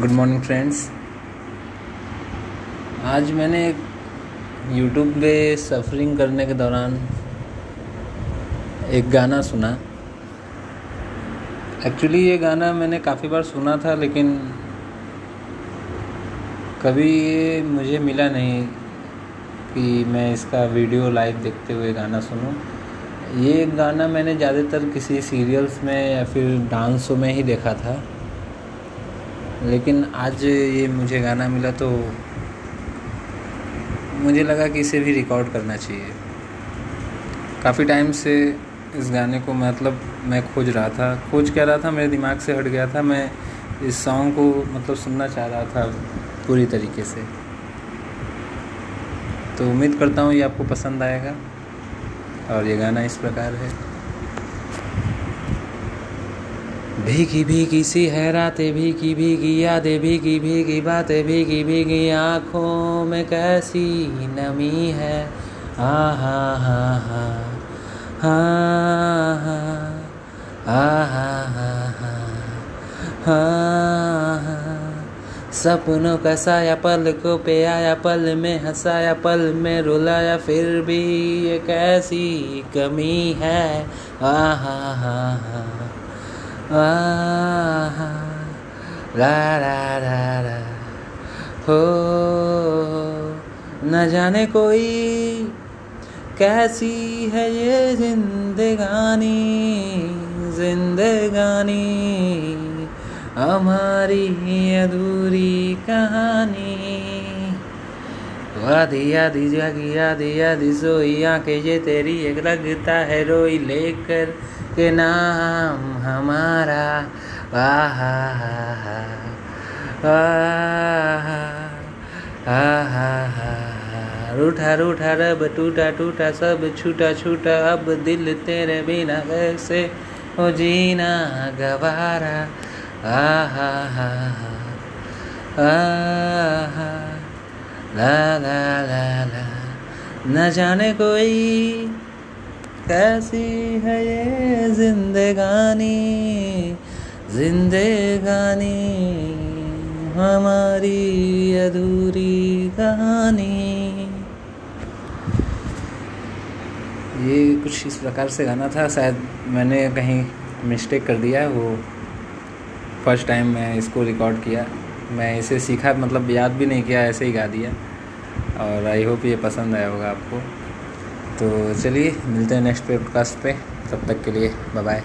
Good morning friends आज मैंने YouTube पे सफरिंग करने के दौरान एक गाना सुना। एक्चुअली ये गाना मैंने काफ़ी बार सुना था, लेकिन कभी ये मुझे मिला नहीं कि मैं इसका वीडियो लाइव देखते हुए गाना सुनूं। ये गाना मैंने ज़्यादातर किसी सीरियल्स में या फिर डांस शो में ही देखा था। लेकिन आज ये मुझे गाना मिला तो मुझे लगा कि इसे भी रिकॉर्ड करना चाहिए। काफ़ी टाइम से इस गाने को मतलब मैं खोज रहा था। खोज कह रहा था? मेरे दिमाग से हट गया था। मैं इस सॉन्ग को मतलब सुनना चाह रहा था पूरी तरीके से। तो उम्मीद करता हूँ ये आपको पसंद आएगा और ये गाना इस प्रकार है। भीगी भीगी सी है रातें भीगी भीगी यादें, भीगी भीगी बातें, भीगी भीगी आँखों में कैसी नमी है। आ, हा हा हा हा हा हा हा हा हा सपनों का साया पल को पे आया पल में हंसाया, पल में रुलाया, फिर भी ये कैसी कमी है। आ हा हा हा। ला ला ला ला हो, न जाने कोई कैसी है ये जिंदगानी जिंदगानी, हमारी अधूरी कहानी। आधी आधी जागी आधी आधी सोई, आँखें, ये तेरी एक लगता है रोई लेकर। के नाम हमारा। आहा हा हा रूठा रूठा, रब, टूटा टूटा, सब छूटा छूटा। अब दिल तेरे बिना कैसे हो जीना? गवारा। आहा हा हा ला ला ला ला। न जाने कोई कैसी है ये जिंदगानी? जिंदगानी, हमारी अधूरी कहानी। ये कुछ इस प्रकार से गाना था, शायद मैंने कहीं मिस्टेक कर दिया, वो फ़र्स्ट टाइम मैं इसको रिकॉर्ड किया। मैं इसे सीखा मतलब याद भी नहीं किया, ऐसे ही गा दिया। और आई होप ये पसंद आया होगा आपको। तो चलिए मिलते हैं नेक्स्ट पॉडकास्ट पे। तब तक के लिए बाय बाय